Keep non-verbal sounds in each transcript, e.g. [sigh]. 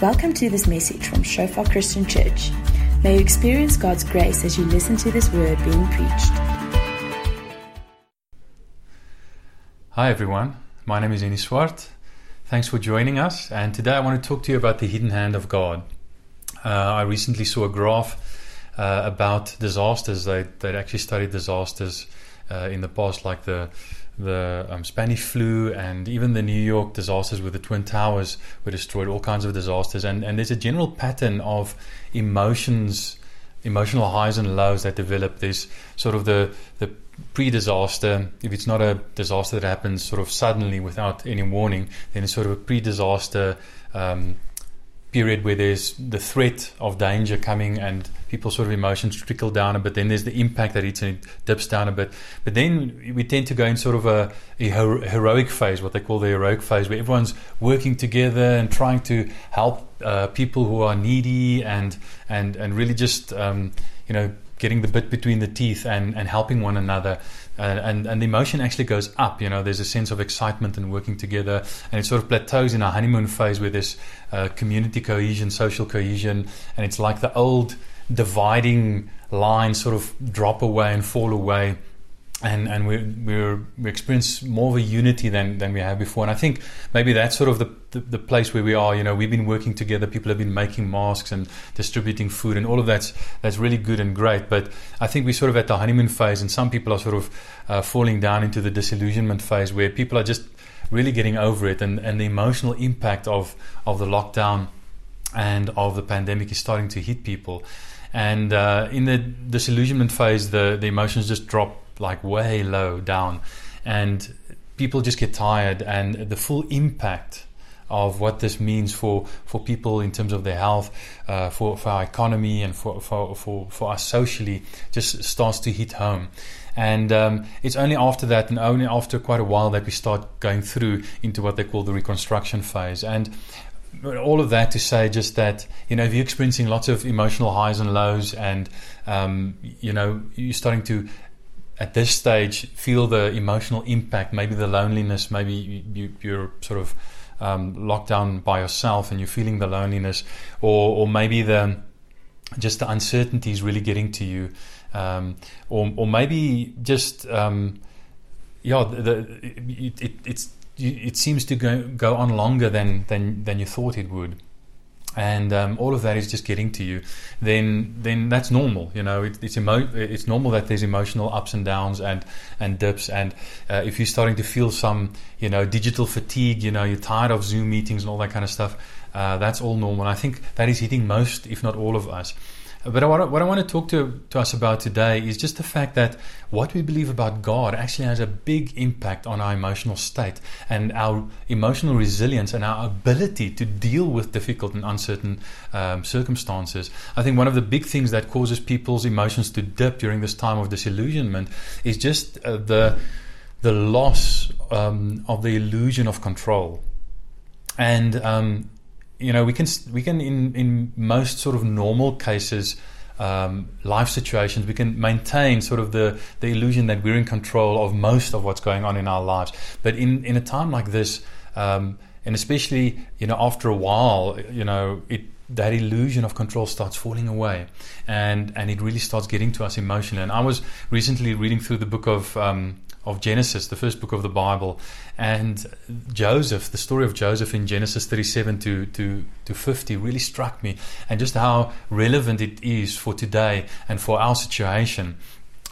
Welcome to this message from Shofar Christian Church. May you experience God's grace as you listen to this word being preached. Hi everyone, my name is Eni Swart. Thanks for joining us, and today I want to talk to you about the hidden hand of God. Uh, I recently saw a graph uh, about disasters. They they actually studied disasters uh, in the past, like the the um, Spanish flu and even the New York disasters with the Twin Towers were destroyed, all kinds of disasters. And, and there's a general pattern of emotions, emotional highs and lows that develop. There's sort of the, the pre disaster, if it's not a disaster that happens sort of suddenly without any warning, then it's sort of a pre disaster um, period where there's the threat of danger coming and people's sort of emotions trickle down a bit. Then there's the impact that it dips down a bit. But then we tend to go in sort of a, a heroic phase, what they call the heroic phase, where everyone's working together and trying to help uh, people who are needy and and and really just um, you know getting the bit between the teeth and, and helping one another. Uh, and, and the emotion actually goes up. You know, there's a sense of excitement and working together, and it sort of plateaus in a honeymoon phase where there's uh, community cohesion, social cohesion, and it's like the old dividing lines sort of drop away and fall away and and we we we experience more of a unity than than we have before. And I think maybe that's sort of the, the, the place where we are. You know, we've been working together. People have been making masks and distributing food, and all of that's that's really good and great. But I think we're sort of at the honeymoon phase, and some people are sort of uh, falling down into the disillusionment phase, where people are just really getting over it, and and the emotional impact of of the lockdown and of the pandemic is starting to hit people. And uh, in the disillusionment phase, the the emotions just drop like way low down, and people just get tired, and the full impact of what this means for, for people in terms of their health, uh, for, for our economy, and for, for, for, for us socially just starts to hit home. And um, it's only after that, and only after quite a while, that we start going through into what they call the reconstruction phase. And all of that to say just that you know if you're experiencing lots of emotional highs and lows and um, you know you're starting to at this stage feel the emotional impact, maybe the loneliness, maybe you, are sort of um, locked down by yourself and you're feeling the loneliness, or, or maybe the just the uncertainty is really getting to you, um, or, or maybe just um, yeah, the, it, it, it's it seems to go, go on longer than, than than you thought it would and um, all of that is just getting to you, then then that's normal. You know, it, it's emo- it's normal that there's emotional ups and downs and and dips. And uh, if you're starting to feel some, you know, digital fatigue, you know, you're tired of Zoom meetings and all that kind of stuff, uh, that's all normal. And I think that is hitting most, if not all of us. But what I, what I want to talk to, to us about today is just the fact that what we believe about God actually has a big impact on our emotional state and our emotional resilience and our ability to deal with difficult and uncertain um, circumstances. I think one of the big things that causes people's emotions to dip during this time of disillusionment is just uh, the the loss um, of the illusion of control. And um, you know, we can we can in in most sort of normal cases. Um, life situations, we can maintain sort of the, the illusion that we're in control of most of what's going on in our lives. But in, in a time like this, um, and especially you know after a while, you know it that illusion of control starts falling away, and and it really starts getting to us emotionally. And I was recently reading through the book of um, of Genesis, the first book of the Bible, and Joseph, the story of Joseph in Genesis 37 to, to, to 50 really struck me, and just how relevant it is for today and for our situation.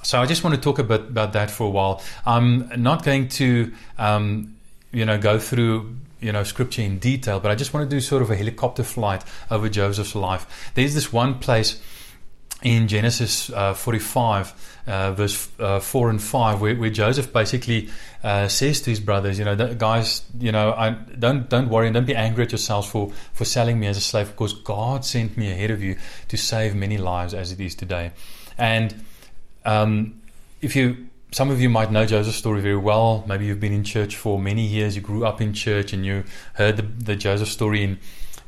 So I just want to talk a bit about that for a while. I'm not going to, um, you know, go through you know scripture in detail, but I just want to do sort of a helicopter flight over Joseph's life. There's this one place in Genesis uh, 45, uh, verse uh, 4 and 5, where, where Joseph basically uh, says to his brothers, you know, guys, you know, I, don't don't worry and don't be angry at yourselves for, for selling me as a slave, because God sent me ahead of you to save many lives as it is today. And um, if you, some of you might know Joseph's story very well. Maybe you've been in church for many years, you grew up in church, and you heard the, the Joseph story in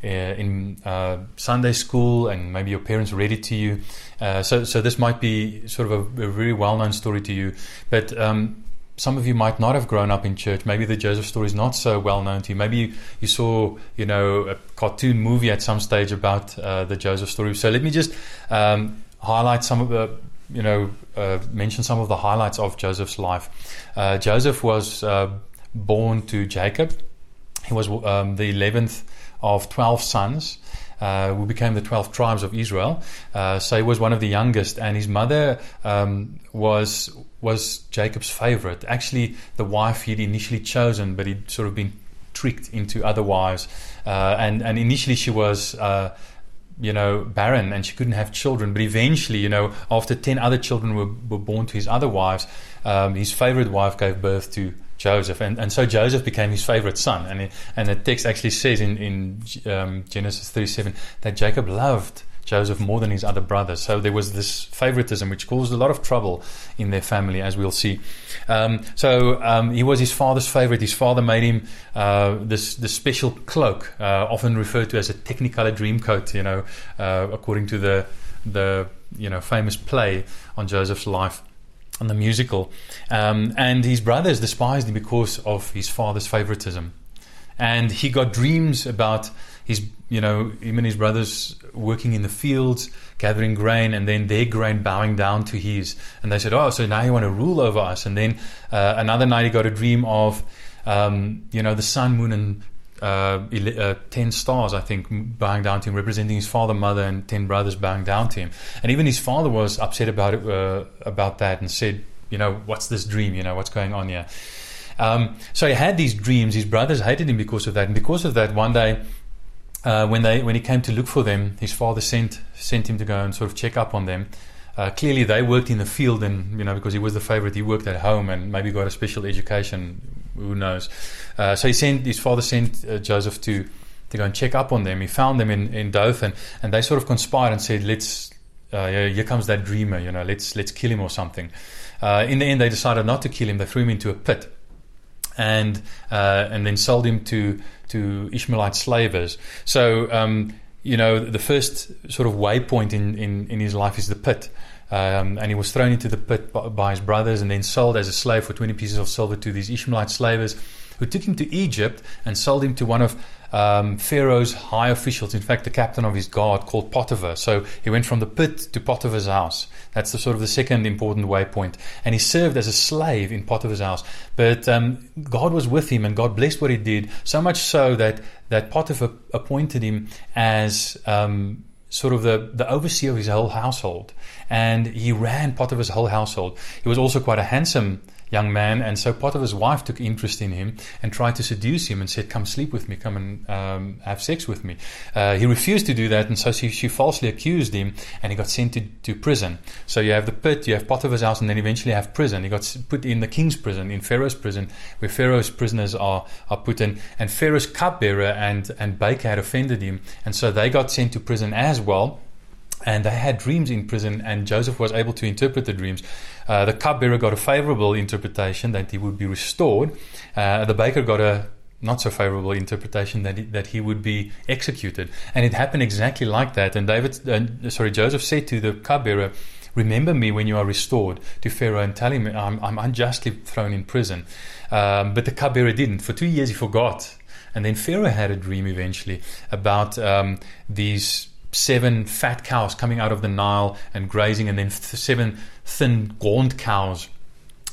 in uh, Sunday school, and maybe your parents read it to you. Uh, so, so this might be sort of a, a very well-known story to you. But um, some of you might not have grown up in church. Maybe the Joseph story is not so well known to you. Maybe you, you saw, you know, a cartoon movie at some stage about uh, the Joseph story. So let me just um, highlight some of the, you know, uh, mention some of the highlights of Joseph's life. Uh, Joseph was uh, born to Jacob. He was um, the 11th of 12 sons uh, who became the 12 tribes of Israel. Uh, so he was one of the youngest, and his mother um, was was Jacob's favorite. Actually, the wife he'd initially chosen, but he'd sort of been tricked into other wives. Uh, and and initially she was. Uh, you know, barren and she couldn't have children. But eventually, you know, after 10 other children were, were born to his other wives, um, his favorite wife gave birth to Joseph, and, and so Joseph became his favorite son. And it, and the text actually says in in um, Genesis 37 that Jacob loved Joseph more than his other brothers. So there was this favoritism, which caused a lot of trouble in their family, as we'll see. Um, so um, he was his father's favorite. His father made him uh, this this special cloak, uh, often referred to as a Technicolor dream coat. You know, uh, according to the the you know famous play on Joseph's life on the musical. Um, and his brothers despised him because of his father's favoritism. And he got dreams about his, you know, him and his brothers working in the fields, gathering grain, and then their grain bowing down to his. And they said, Oh, so now you want to rule over us. And then uh, another night he got a dream of, um, you know, the sun, moon, and uh, uh, 10 stars, I think, bowing down to him, representing his father, mother, and 10 brothers bowing down to him. And even his father was upset about it, uh, about that and said, you know, what's this dream? You know, what's going on here? Um, so he had these dreams. His brothers hated him because of that. And because of that, one day, uh, when they when he came to look for them, his father sent sent him to go and sort of check up on them. Uh, clearly, they worked in the field, and you know, because he was the favorite, he worked at home and maybe got a special education who knows? Uh, so he sent his father sent uh, Joseph to to go and check up on them. He found them in in Dothan, and they sort of conspired and said, "Let's uh, here comes that dreamer. You know, let's let's kill him or something." Uh, in the end, they decided not to kill him. They threw him into a pit, and uh, and then sold him to to Ishmaelite slavers. So. Um, you know, the first sort of waypoint in, in, in his life is the pit. Um, and he was thrown into the pit by, by, his brothers and then sold as a slave for 20 pieces of silver to these Ishmaelite slavers who took him to Egypt and sold him to one of um, Pharaoh's high officials, in fact, the captain of his guard called Potiphar. So he went from the pit to Potiphar's house. That's the sort of the second important waypoint. And he served as a slave in Potiphar's house. But um, God was with him and God blessed what he did, so much so that, that Potiphar appointed him as um, sort of the, the overseer of his whole household. And he ran Potiphar's whole household. He was also quite a handsome young man, and so Potiphar's wife took interest in him and tried to seduce him and said, "Come sleep with me, come and um, have sex with me." Uh, he refused to do that, and so she, she, falsely accused him, and he got sent to, to prison. So you have the pit, you have Potiphar's house, and then eventually have prison. He got put in the king's prison, in Pharaoh's prison, where Pharaoh's prisoners are are put in, and Pharaoh's cupbearer and and baker had offended him, and so they got sent to prison as well and they had dreams in prison, and Joseph was able to interpret the dreams. Uh, the cupbearer got a favorable interpretation that he would be restored. Uh, the baker got a not so favorable interpretation that he, that he would be executed, and it happened exactly like that. And David, uh, sorry, Joseph said to the cupbearer, "Remember me when you are restored to Pharaoh, and tell him I'm, I'm unjustly thrown in prison." Um, but the cupbearer didn't. For two years, he forgot. And then Pharaoh had a dream eventually about um, these seven fat cows coming out of the Nile and grazing, and then seven thin, gaunt cows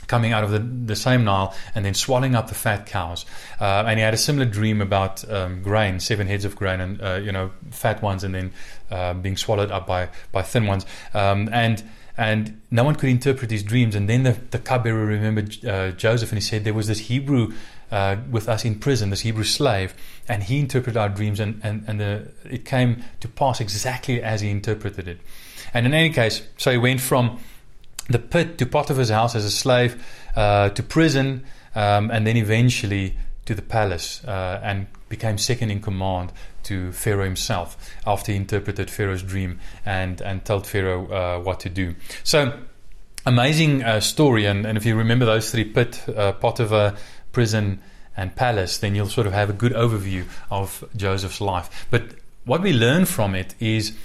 coming out of the, the same Nile and then swallowing up the fat cows. Uh, and he had a similar dream about um, grain, seven heads of grain, and uh, you know, fat ones, and then uh, being swallowed up by by thin ones. Um, and and no one could interpret his dreams. And then the, the cupbearer remembered uh, Joseph, and he said there was this Hebrew uh, with us in prison, this Hebrew slave, and he interpreted our dreams, and, and, and the, it came to pass exactly as he interpreted it. And in any case, so he went from the pit to Potiphar's house as a slave, uh, to prison, um, and then eventually to the palace, uh, and became second in command to Pharaoh himself after he interpreted Pharaoh's dream and, and told Pharaoh uh, what to do. So, amazing uh, story, and, and if you remember those three pit, uh, Potiphar, prison, and palace, then you'll sort of have a good overview of Joseph's life. But what we learn from it is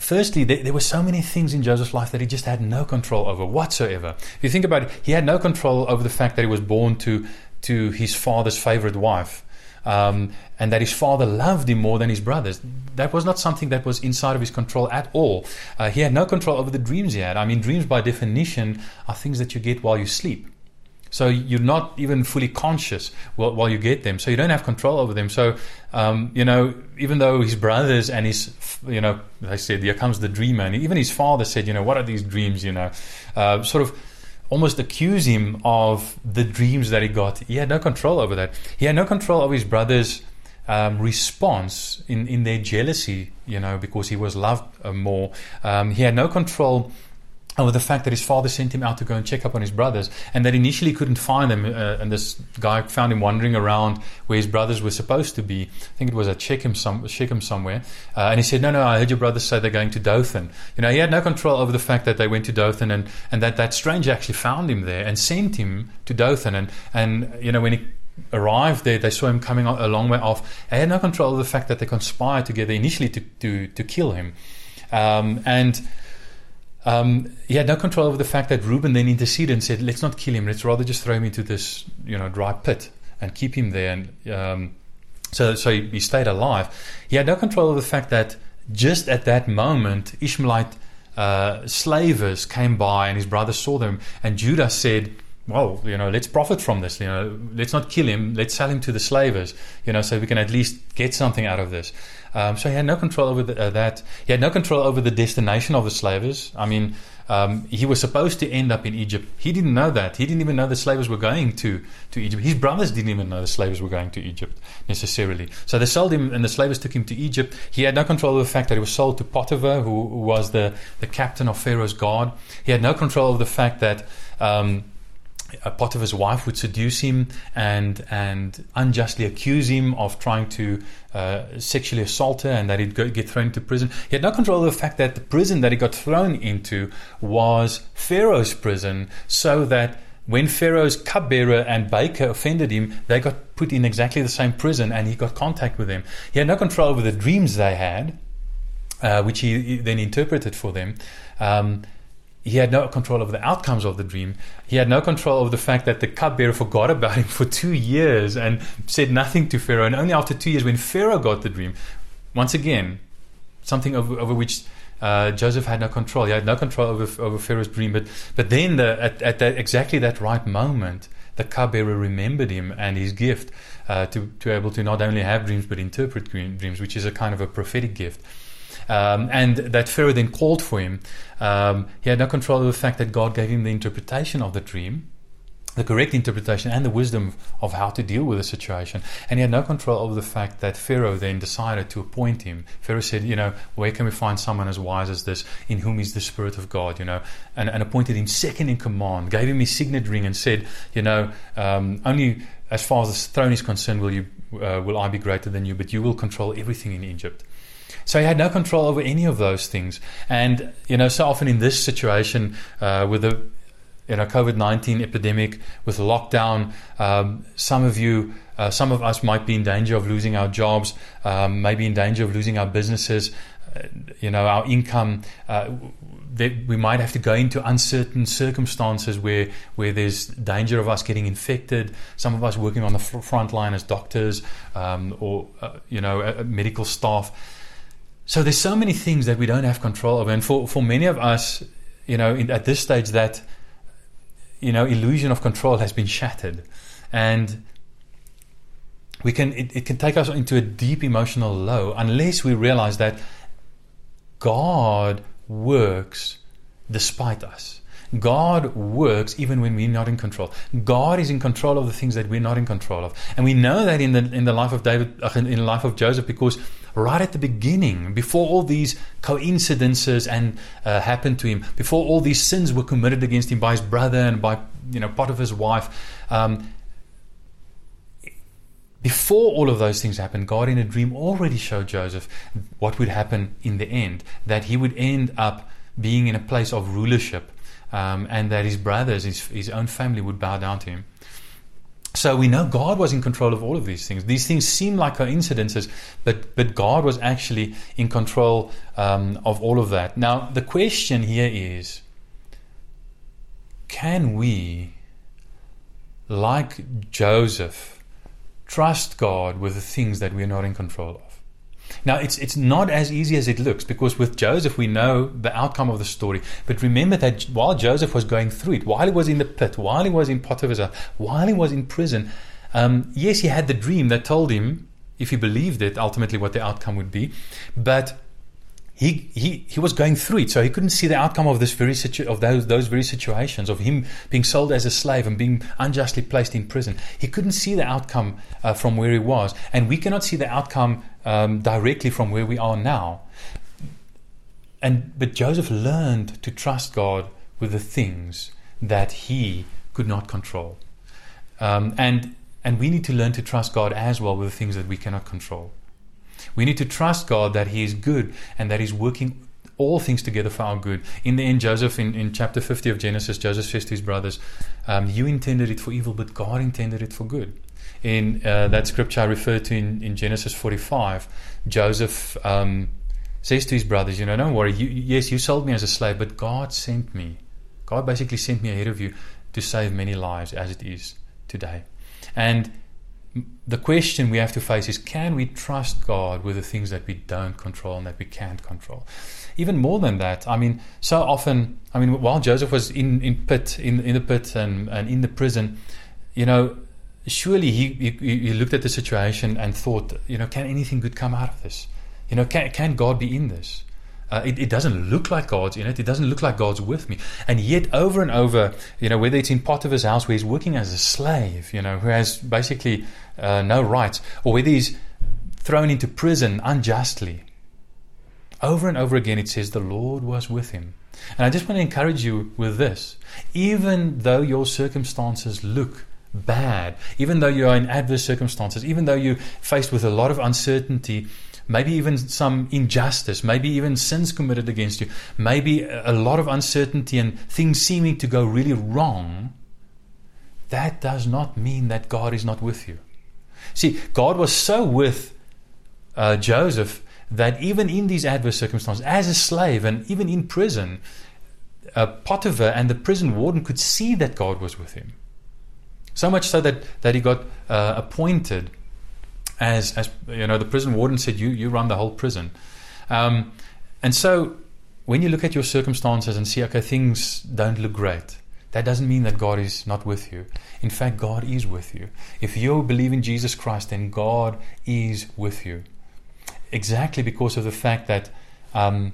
firstly, there, there, were so many things in Joseph's life that he just had no control over whatsoever. If you think about it, he had no control over the fact that he was born to, to his father's favorite wife. Um, and that his father loved him more than his brothers. That was not something that was inside of his control at all. Uh, he had no control over the dreams he had. I mean, dreams by definition are things that you get while you sleep. So you're not even fully conscious while, while, you get them. So you don't have control over them. So, um, you know, even though his brothers and his, you know, they said, here comes the dreamer. And even his father said, you know, what are these dreams, you know, uh, sort of almost accuse him of the dreams that he got. He had no control over that. He had no control over his brothers' um, response in, in their jealousy, you know, because he was loved uh, more. Um, he had no control over the fact that his father sent him out to go and check up on his brothers, and that initially couldn't find them. Uh, and this guy found him wandering around where his brothers were supposed to be. I think it was at Shechem, some, Shechem somewhere. Uh, and he said, "No, no, I heard your brothers say they're going to Dothan." You know, he had no control over the fact that they went to Dothan, and, and that that stranger actually found him there and sent him to Dothan. And and you know when he arrived there, they saw him coming a long way off. They had no control of the fact that they conspired together initially to to, to kill him, um, and um, he had no control over the fact that Reuben then interceded and said, "Let's not kill him. Let's rather just throw him into this, you know, dry pit and keep him there." And um, so, so he, he, stayed alive. He had no control over the fact that just at that moment, Ishmaelite uh, slavers came by, and his brothers saw them, and Judah said. Well, you know, let's profit from this. You know, let's not kill him. Let's sell him to the slavers. You know, so we can at least get something out of this. Um, so he had no control over the, uh, that. He had no control over the destination of the slavers. I mean, um, he was supposed to end up in Egypt. He didn't know that. He didn't even know the slavers were going to, to Egypt. His brothers didn't even know the slavers were going to Egypt necessarily. So they sold him, and the slavers took him to Egypt. He had no control over the fact that he was sold to Potiphar, who, was the, the captain of Pharaoh's guard. He had no control over the fact that. Um, Potiphar's wife would seduce him and and unjustly accuse him of trying to uh, sexually assault her, and that he'd go, get thrown into prison. He had no control of the fact that the prison that he got thrown into was Pharaoh's prison, so that when Pharaoh's cupbearer and baker offended him, they got put in exactly the same prison, and he got contact with them. He had no control over the dreams they had, uh, which he, he, then interpreted for them. Um, he had no control over the outcomes of the dream. He had no control over the fact that the cupbearer forgot about him for two years and said nothing to Pharaoh. And only after two years, when Pharaoh got the dream, once again, something over, over which uh, Joseph had no control. He had no control over, over Pharaoh's dream. But but then the, at, at that, exactly that right moment, the cupbearer remembered him and his gift uh, to to able to not only have dreams but interpret dreams, which is a kind of a prophetic gift. Um, and that Pharaoh then called for him. Um, he had no control of the fact that God gave him the interpretation of the dream, the correct interpretation, and the wisdom of how to deal with the situation. And he had no control over the fact that Pharaoh then decided to appoint him. Pharaoh said, You know, where can we find someone as wise as this, in whom is the Spirit of God, you know, and, and appointed him second in command, gave him his signet ring, and said, You know, um, only as far as the throne is concerned will you uh, will I be greater than you, but you will control everything in Egypt. So he had no control over any of those things. And, you know, so often in this situation uh, with the you know, COVID 19 epidemic, with lockdown, um, some of you, uh, some of us might be in danger of losing our jobs, um, maybe in danger of losing our businesses, uh, you know, our income. Uh, we might have to go into uncertain circumstances where, where there's danger of us getting infected. Some of us working on the front line as doctors um, or, uh, you know, medical staff so there's so many things that we don't have control over, and for for many of us, you know, in, at this stage, that you know, illusion of control has been shattered, and we can it, it can take us into a deep emotional low unless we realize that God works despite us. God works even when we're not in control. God is in control of the things that we're not in control of, and we know that in the in the life of David, uh, in the life of Joseph, because right at the beginning, before all these coincidences and uh, happened to him, before all these sins were committed against him by his brother and by you know Potiphar's wife. Um, before all of those things happened, God in a dream already showed Joseph what would happen in the end, that he would end up being in a place of rulership, um, and that his brothers, his, his own family, would bow down to him. So we know God was in control of all of these things. These things seem like coincidences, but but God was actually in control um, of all of that. Now the question here is: Can we, like Joseph, trust God with the things that we're not in control of? Now, it's, it's not as easy as it looks because with Joseph, we know the outcome of the story. But remember that while Joseph was going through it, while he was in the pit, while he was in Potiphar's house, while he was in prison, um, yes, he had the dream that told him, if he believed it, ultimately what the outcome would be. But he, he, he was going through it, so he couldn't see the outcome of this very situ- of those those very situations of him being sold as a slave and being unjustly placed in prison. He couldn't see the outcome uh, from where he was, and we cannot see the outcome um, directly from where we are now. And but Joseph learned to trust God with the things that he could not control, um, and and we need to learn to trust God as well with the things that we cannot control. We need to trust God that He is good and that He's working all things together for our good. In the end, Joseph, in, in chapter 50 of Genesis, Joseph says to his brothers, um, You intended it for evil, but God intended it for good. In uh, that scripture I referred to in, in Genesis 45, Joseph um, says to his brothers, You know, don't worry, you, yes, you sold me as a slave, but God sent me. God basically sent me ahead of you to save many lives as it is today. And the question we have to face is can we trust God with the things that we don't control and that we can't control? Even more than that, I mean, so often, I mean, while Joseph was in, in pit, in, in the pit and, and in the prison, you know, surely he, he, he looked at the situation and thought, you know, can anything good come out of this? You know, can, can God be in this? Uh, it, it, doesn't look like God's in it. It doesn't look like God's with me. And yet, over and over, you know, whether it's in Potiphar's house where he's working as a slave, you know, who has basically uh, no rights, or whether he's thrown into prison unjustly, over and over again it says the Lord was with him. And I just want to encourage you with this. Even though your circumstances look bad, even though you are in adverse circumstances, even though you're faced with a lot of uncertainty, maybe even some injustice, maybe even sins committed against you, maybe a lot of uncertainty and things seeming to go really wrong, that does not mean that God is not with you. See, God was so with uh, Joseph that even in these adverse circumstances, as a slave and even in prison, uh, Potiphar and the prison warden could see that God was with him. So much so that, that he got uh, appointed as as you know the prison warden said you you run the whole prison. Um, and so when you look at your circumstances and see okay things don't look great that doesn't mean that God is not with you. In fact God is with you. If you believe in Jesus Christ then God is with you. Exactly because of the fact that um,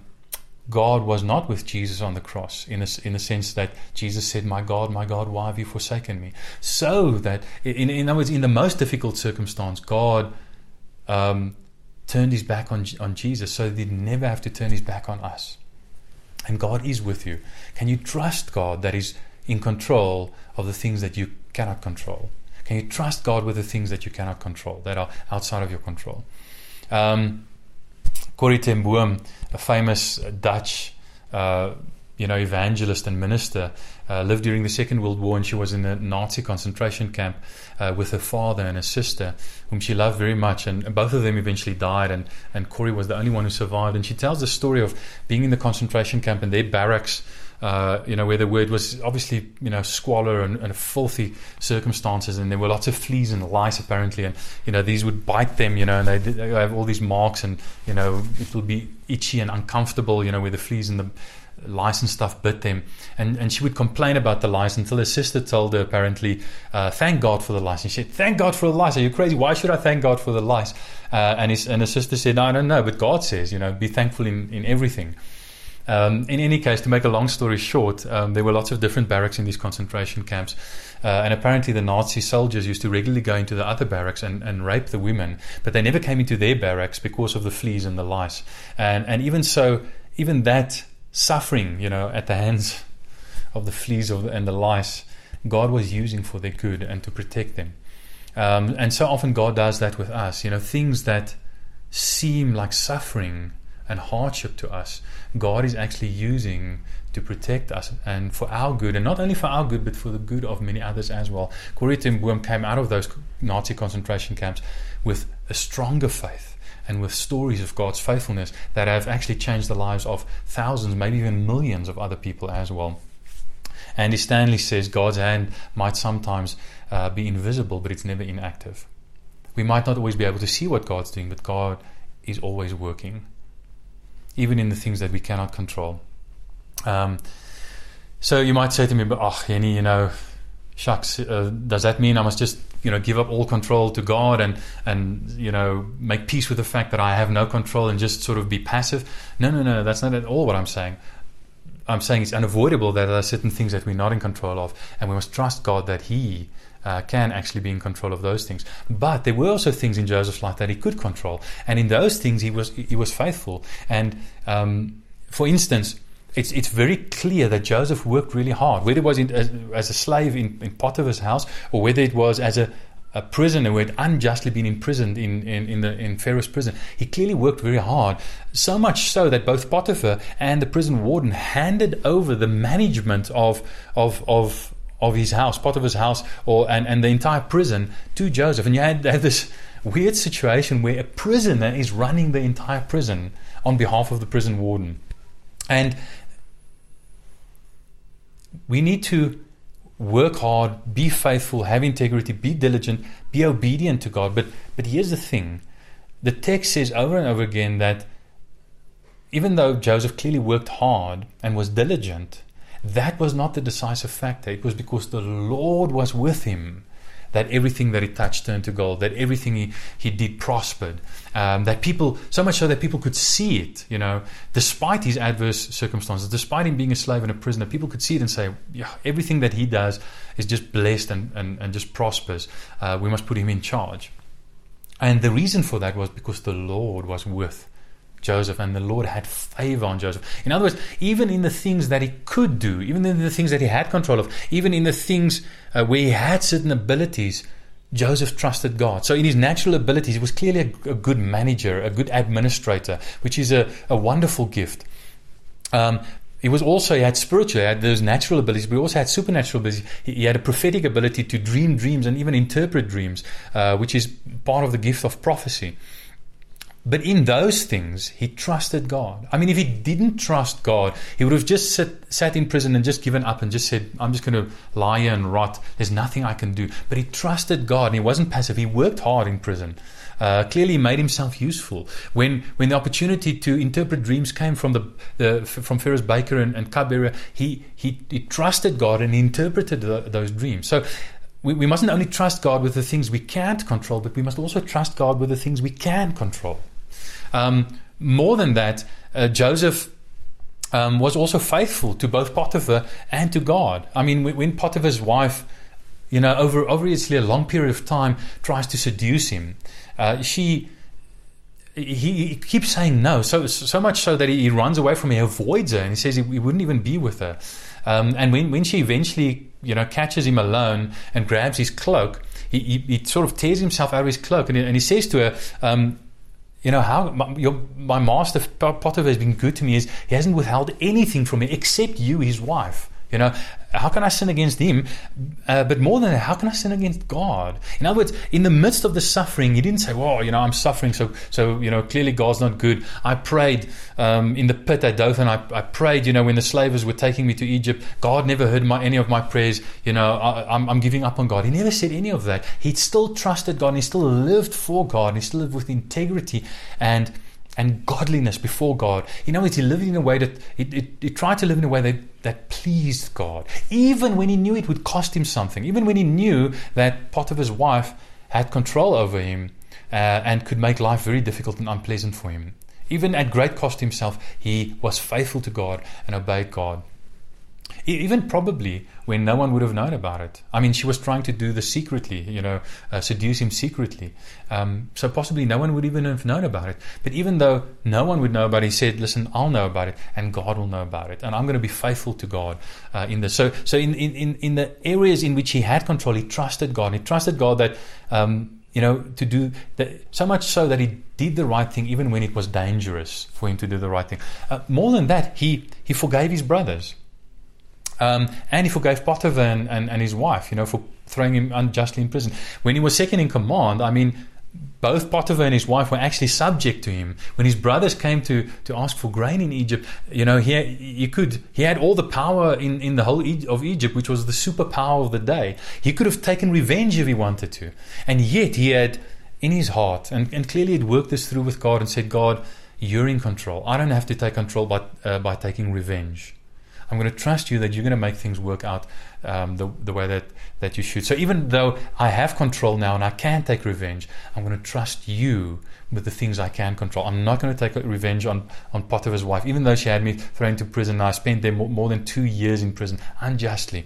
God was not with Jesus on the cross in a, in the sense that Jesus said, My God, my God, why have you forsaken me? So that, in, in other words, in the most difficult circumstance, God um, turned his back on, on Jesus so that he'd never have to turn his back on us. And God is with you. Can you trust God that is in control of the things that you cannot control? Can you trust God with the things that you cannot control, that are outside of your control? Um, Corrie ten Boom, a famous Dutch uh, you know, evangelist and minister, uh, lived during the Second World War, and she was in a Nazi concentration camp uh, with her father and her sister, whom she loved very much. And, and, both of them eventually died, and, and Corrie was the only one who survived. And she tells the story of being in the concentration camp and their barracks uh, you know, where the word was obviously, you know, squalor and, and, filthy circumstances, and there were lots of fleas and lice apparently, and you know these would bite them, you know, and they, have all these marks, and you know it would be itchy and uncomfortable, you know, where the fleas and the lice and stuff bit them, and and she would complain about the lice until her sister told her apparently, uh, thank God for the lice, and she said, thank God for the lice. Are you crazy? Why should I thank God for the lice? Uh, and his and her sister said, I don't know, but God says, you know, be thankful in in everything. Um, in any case, to make a long story short, um, there were lots of different barracks in these concentration camps. Uh, and apparently, the Nazi soldiers used to regularly go into the other barracks and, and rape the women, but they never came into their barracks because of the fleas and the lice. And, and even so, even that suffering, you know, at the hands of the fleas of and the lice, God was using for their good and to protect them. Um, and so often, God does that with us. You know, things that seem like suffering and hardship to us, God is actually using to protect us and for our good, and not only for our good, but for the good of many others as well. Corrie ten Boom came out of those Nazi concentration camps with a stronger faith and with stories of God's faithfulness that have actually changed the lives of thousands, maybe even millions of other people as well. Andy Stanley says God's hand might sometimes uh, be invisible, but it's never inactive. We might not always be able to see what God's doing, but God is always working, even in the things that we cannot control. Um, so you might say to me, but oh, Jenny, you know, shucks, uh, does that mean I must just, you know, give up all control to God and, and, you know, make peace with the fact that I have no control and just sort of be passive? No, no, no, that's not at all what I'm saying. I'm saying it's unavoidable that there are certain things that we're not in control of, and we must trust God that He uh, can actually be in control of those things. But there were also things in Joseph's life that he could control, and in those things he was he was faithful. And um, for instance, it's, it's very clear that Joseph worked really hard, whether it was in, as, as, a slave in, in Potiphar's house or whether it was as a, a prisoner who had unjustly been imprisoned in, in, in, the, in Pharaoh's prison. He clearly worked very hard, so much so that both Potiphar and the prison warden handed over the management of, of, of, of his house, Potiphar's house, or, and, and the entire prison to Joseph. And you had, had this weird situation where a prisoner is running the entire prison on behalf of the prison warden. And we need to work hard, be faithful, have integrity, be diligent, be obedient to God. But but here's the thing. The text says over and over again that even though Joseph clearly worked hard and was diligent, that was not the decisive factor. It was because the Lord was with him that everything that he touched turned to gold, that everything he, he did prospered, um, that people, so much so that people could see it, you know, despite his adverse circumstances, despite him being a slave and a prisoner, people could see it and say, yeah, everything that he does is just blessed and, and, and just prospers. Uh, we must put him in charge. And the reason for that was because the Lord was with Joseph, and the Lord had favor on Joseph. In other words, even in the things that he could do, even in the things that he had control of, even in the things uh, where he had certain abilities, Joseph trusted God. So, in his natural abilities, he was clearly a, a good manager, a good administrator, which is a, a wonderful gift. Um, he was also he had spiritual, he had those natural abilities, but he also had supernatural abilities. He, he had a prophetic ability to dream dreams and even interpret dreams, uh, which is part of the gift of prophecy. But in those things, he trusted God. I mean, if he didn't trust God, he would have just sit, sat in prison and just given up and just said, I'm just going to lie and rot. There's nothing I can do. But he trusted God and he wasn't passive. He worked hard in prison. Uh, clearly made himself useful. When when the opportunity to interpret dreams came from the, the from Pharaoh's baker and, and he, he, he trusted God and he interpreted the, those dreams. So we, we mustn't only trust God with the things we can't control, but we must also trust God with the things we can control. Um, more than that, uh, Joseph um, was also faithful to both Potiphar and to God. I mean, when Potiphar's wife, you know, over obviously a long period of time, tries to seduce him, uh, she he, he, keeps saying no, so so much so that he, he, runs away from her, avoids her, and he says he, he wouldn't even be with her. Um, and when, when she eventually, you know, catches him alone and grabs his cloak, he, he, he sort of tears himself out of his cloak, and, and he says to her, um, you know how my, your, my master Potiphar has been good to me is he hasn't withheld anything from me except you, his wife. You know, how can I sin against him? Uh, but more than that, how can I sin against God? In other words, in the midst of the suffering, he didn't say, "Well, you know, I'm suffering, so so you know, clearly God's not good." I prayed um, in the pit at Dothan. I, I prayed, you know, when the slavers were taking me to Egypt. God never heard my, any of my prayers. You know, I, I'm, I'm giving up on God. He never said any of that. He still trusted God. And he still lived for God. And he still lived with integrity and and godliness before God. You know, he lived in a way that he, he, he, tried to live in a way that, that pleased God, even when he knew it would cost him something, even when he knew that Potiphar's wife had control over him uh, and could make life very difficult and unpleasant for him. Even at great cost himself, he was faithful to God and obeyed God. Even probably when no one would have known about it. I mean, she was trying to do this secretly, you know, uh, seduce him secretly. Um, so possibly no one would even have known about it. But even though no one would know about it, he said, "Listen, I'll know about it, and God will know about it, and I'm going to be faithful to God uh, in this." So, so in, in in the areas in which he had control, he trusted God. He trusted God that. Um, you know, to do so much so that he did the right thing even when it was dangerous for him to do the right thing. Uh, more than that, he, he forgave his brothers. Um, and he forgave Potiphar and, and, and his wife, you know, for throwing him unjustly in prison. When he was second in command, I mean, both Potiphar and his wife were actually subject to him. When his brothers came to, to ask for grain in Egypt, you know, he had, he could he had all the power in, in the whole of Egypt, which was the superpower of the day. He could have taken revenge if he wanted to, and yet he had in his heart, and, and clearly he worked this through with God and said, God, you're in control. I don't have to take control by uh, by taking revenge. I'm going to trust you that you're going to make things work out um, the, the way that, that you should. So even though I have control now and I can take revenge, I'm going to trust you with the things I can control. I'm not going to take revenge on, on Potiphar's wife, even though she had me thrown into prison. And I spent there more, more than two years in prison unjustly.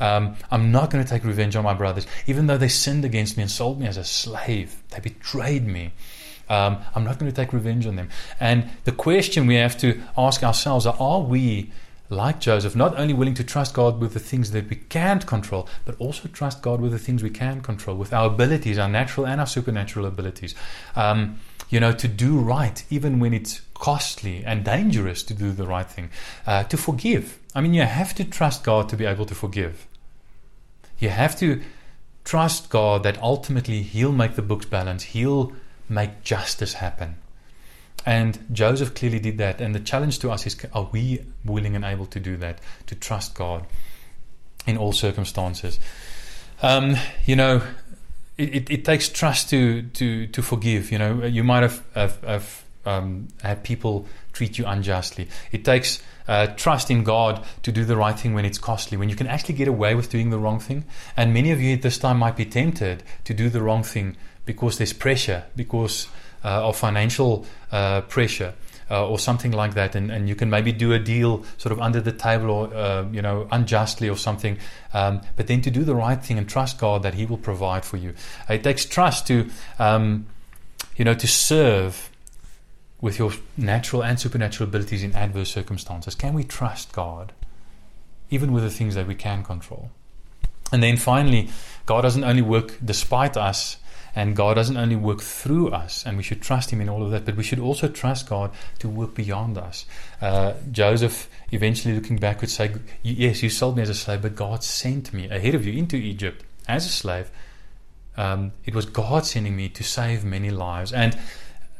Um, I'm not going to take revenge on my brothers, even though they sinned against me and sold me as a slave. They betrayed me. Um, I'm not going to take revenge on them. And the question we have to ask ourselves are, are we like Joseph, not only willing to trust God with the things that we can't control, but also trust God with the things we can control, with our abilities, our natural and our supernatural abilities. Um, you know, to do right, even when it's costly and dangerous to do the right thing, uh, to forgive. I mean, you have to trust God to be able to forgive. You have to trust God that ultimately He'll make the books balance, He'll make justice happen. And Joseph clearly did that. And the challenge to us is are we willing and able to do that, to trust God in all circumstances? Um, you know, it, it, it, takes trust to, to, to forgive. You know, you might have, have, have um, had people treat you unjustly. It takes uh, trust in God to do the right thing when it's costly, when you can actually get away with doing the wrong thing. And many of you at this time might be tempted to do the wrong thing because there's pressure, because uh, of financial uh, pressure. Uh, or something like that, and, and you can maybe do a deal sort of under the table or uh, you know unjustly or something, um, but then to do the right thing and trust God that He will provide for you. It takes trust to um, you know to serve with your natural and supernatural abilities in adverse circumstances. Can we trust God even with the things that we can control? And then finally, God doesn't only work despite us and God doesn't only work through us, and we should trust Him in all of that, but we should also trust God to work beyond us. Uh, Joseph, eventually looking back, would say, Yes, you sold me as a slave, but God sent me ahead of you into Egypt as a slave. Um, it was God sending me to save many lives. And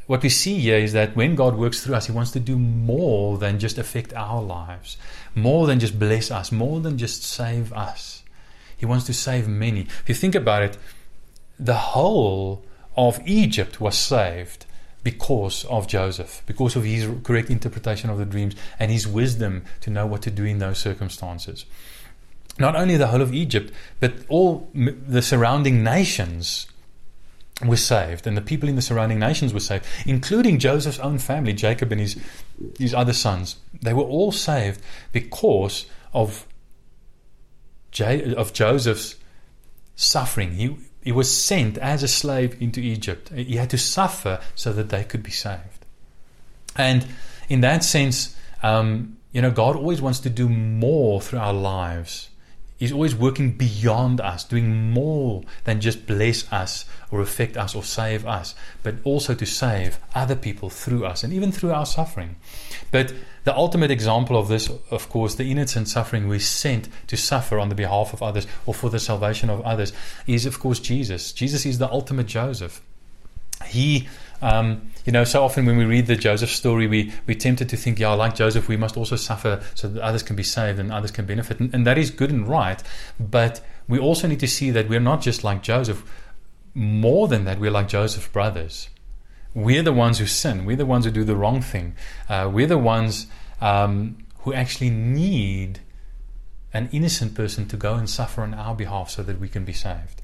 what we see here is that when God works through us, He wants to do more than just affect our lives, more than just bless us, more than just save us. He wants to save many. If you think about it, the whole of Egypt was saved because of Joseph, because of his correct interpretation of the dreams and his wisdom to know what to do in those circumstances. Not only the whole of Egypt, but all the surrounding nations were saved, and the people in the surrounding nations were saved, including Joseph's own family, Jacob and his, his other sons. They were all saved because of, J- of Joseph's suffering. He, he was sent as a slave into Egypt. He had to suffer so that they could be saved. And in that sense, um, you know, God always wants to do more through our lives. He's always working beyond us, doing more than just bless us or affect us or save us, but also to save other people through us and even through our suffering. But the ultimate example of this, of course, the innocent suffering we sent to suffer on the behalf of others or for the salvation of others, is, of course, Jesus. Jesus is the ultimate Joseph. He, um, you know, so often when we read the Joseph story, we, we're tempted to think, yeah, like Joseph, we must also suffer so that others can be saved and others can benefit. And, and that is good and right. But we also need to see that we're not just like Joseph. More than that, we're like Joseph's brothers. We're the ones who sin. We're the ones who do the wrong thing. Uh, we're the ones um, who actually need an innocent person to go and suffer on our behalf so that we can be saved.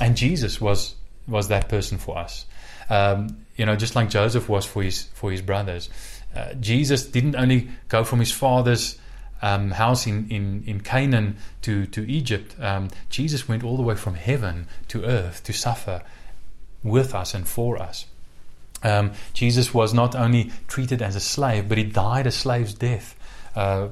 And Jesus was was that person for us. Um, you know, just like Joseph was for his for his brothers. Uh, Jesus didn't only go from his father's um, house in, in, in Canaan to, to Egypt. Um, Jesus went all the way from heaven to earth to suffer with us and for us. Um, Jesus was not only treated as a slave, but he died a slave's death. Uh,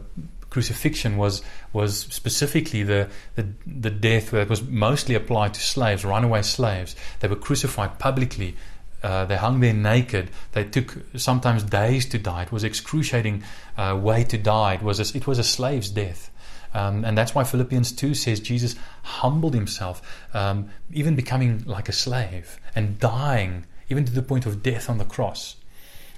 crucifixion was was specifically the, the the death that was mostly applied to slaves, runaway slaves. They were crucified publicly. Uh, they hung there naked. They took sometimes days to die. It was excruciating uh, way to die. It was a, it was a slave's death. Um, and that's why Philippians 2 says Jesus humbled himself, um, even becoming like a slave and dying, even to the point of death on the cross.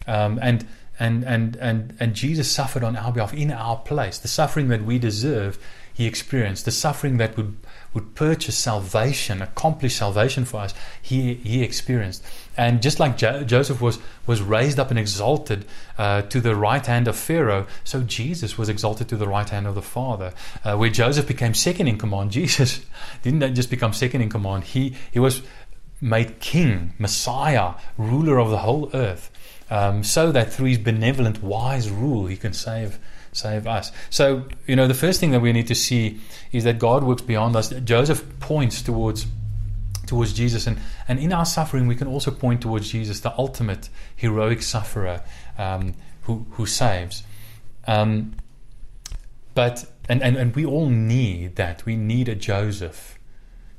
Um, and, and, and, and, and Jesus suffered on our behalf in our place. The suffering that we deserve, he experienced. The suffering that would, would purchase salvation, accomplish salvation for us, he, he experienced. And just like jo- Joseph was, was raised up and exalted uh, to the right hand of Pharaoh, so Jesus was exalted to the right hand of the Father. Uh, where Joseph became second in command, [laughs] Jesus didn't just become second in command, he, he was made king, Messiah, ruler of the whole earth um, so that through his benevolent, wise rule, he can save save us. So, you know, the first thing that we need to see is that God works beyond us. Joseph points towards towards Jesus, and, and in our suffering, we can also point towards Jesus, the ultimate heroic sufferer um, who who saves. Um, but and, and, and we all need that. We need a Joseph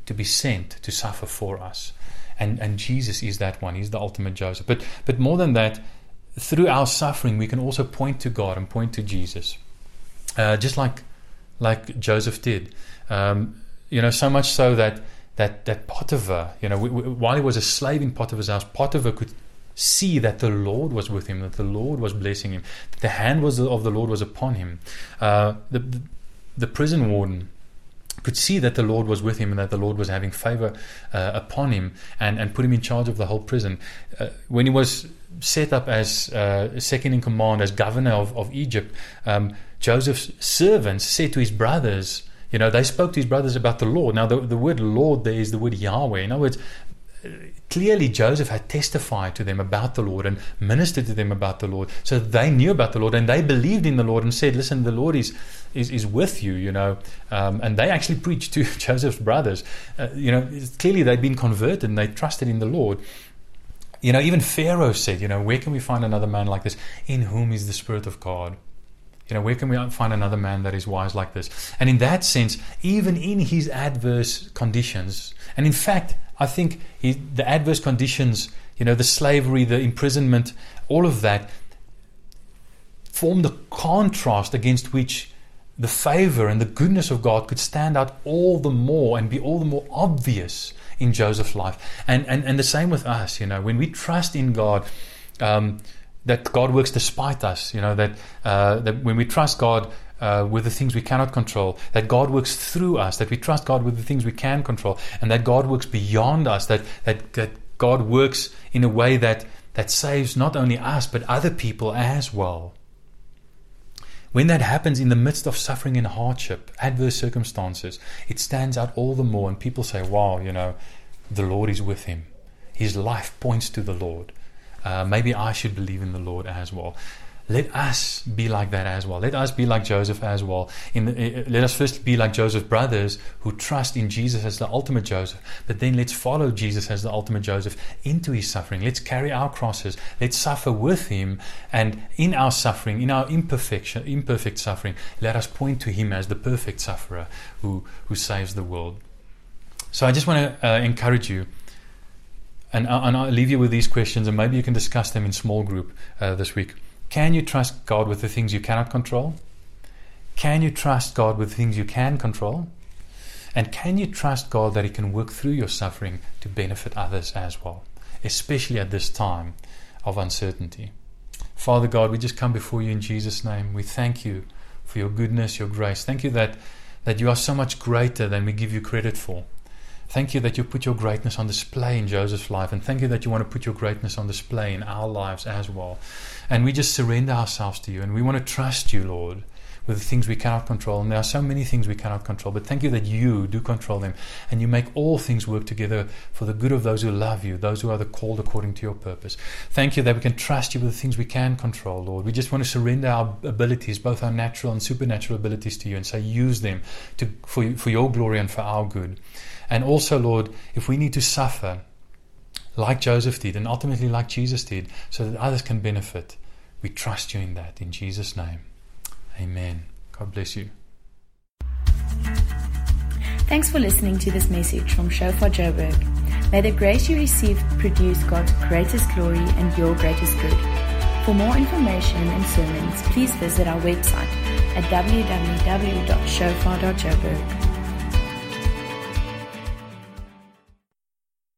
to be sent to suffer for us and and Jesus is that one. He's the ultimate Joseph. But but more than that, through our suffering, we can also point to God and point to Jesus, uh, just like like Joseph did. Um, you know, so much so that that that Potiphar, you know, while he was a slave in Potiphar's house, Potiphar could see that the Lord was with him, that the Lord was blessing him, that the hand was of the Lord was upon him. Uh, the, the, the prison warden could see that the Lord was with him and that the Lord was having favor uh, upon him and, and put him in charge of the whole prison. Uh, when he was set up as uh, second in command, as governor of, of Egypt, um, Joseph's servants said to his brothers, you know, they spoke to his brothers about the Lord. Now, the, the word Lord there is the word Yahweh. In other words, clearly Joseph had testified to them about the Lord and ministered to them about the Lord. So they knew about the Lord and they believed in the Lord and said, Listen, the Lord is, is, is with you, you know. Um, and they actually [laughs] preached to [laughs] Joseph's brothers. Uh, you know, clearly they'd been converted and they trusted in the Lord. You know, even Pharaoh said, You know, where can we find another man like this? In whom is the Spirit of God? You know, where can we find another man that is wise like this? And in that sense, even in his adverse conditions, and in fact, I think he, the adverse conditions, you know, the slavery, the imprisonment, all of that form the contrast against which the favor and the goodness of God could stand out all the more and be all the more obvious in Joseph's life. And, and, and the same with us, you know, when we trust in God, um, that God works despite us, you know, that, uh, that when we trust God, uh, with the things we cannot control, that God works through us, that we trust God with the things we can control, and that God works beyond us, that, that, that God works in a way that, that saves not only us, but other people as well. When that happens in the midst of suffering and hardship, adverse circumstances, it stands out all the more, and people say, Wow, you know, the Lord is with him. His life points to the Lord. Uh, maybe I should believe in the Lord as well let us be like that as well. Let us be like Joseph as well. The, eh, let us first be like Joseph's brothers who trust in Jesus as the ultimate Joseph. But then let's follow Jesus as the ultimate Joseph into his suffering. Let's carry our crosses. Let's suffer with him. And in our suffering, in our imperfection, imperfect suffering, let us point to him as the perfect sufferer who, who saves the world. So I just want to uh, encourage you. And, and I'll leave you with these questions, and maybe you can discuss them in small group uh, this week. Can you trust God with the things you cannot control? Can you trust God with things you can control? And can you trust God that He can work through your suffering to benefit others as well, especially at this time of uncertainty? Father God, we just come before you in Jesus' name. We thank you for your goodness, your grace. Thank you that, that you are so much greater than we give you credit for. Thank you that you put your greatness on display in Joseph's life, and thank you that you want to put your greatness on display in our lives as well. And we just surrender ourselves to you, and we want to trust you, Lord, with the things we cannot control. And there are so many things we cannot control, but thank you that you do control them, and you make all things work together for the good of those who love you, those who are the called according to your purpose. Thank you that we can trust you with the things we can control, Lord. We just want to surrender our abilities, both our natural and supernatural abilities, to you, and say, use them to, for, for your glory and for our good. And also, Lord, if we need to suffer like Joseph did and ultimately like Jesus did so that others can benefit, we trust you in that. In Jesus' name, amen. God bless you. Thanks for listening to this message from Shofar Joburg. May the grace you receive produce God's greatest glory and your greatest good. For more information and sermons, please visit our website at www.shofar.joburg.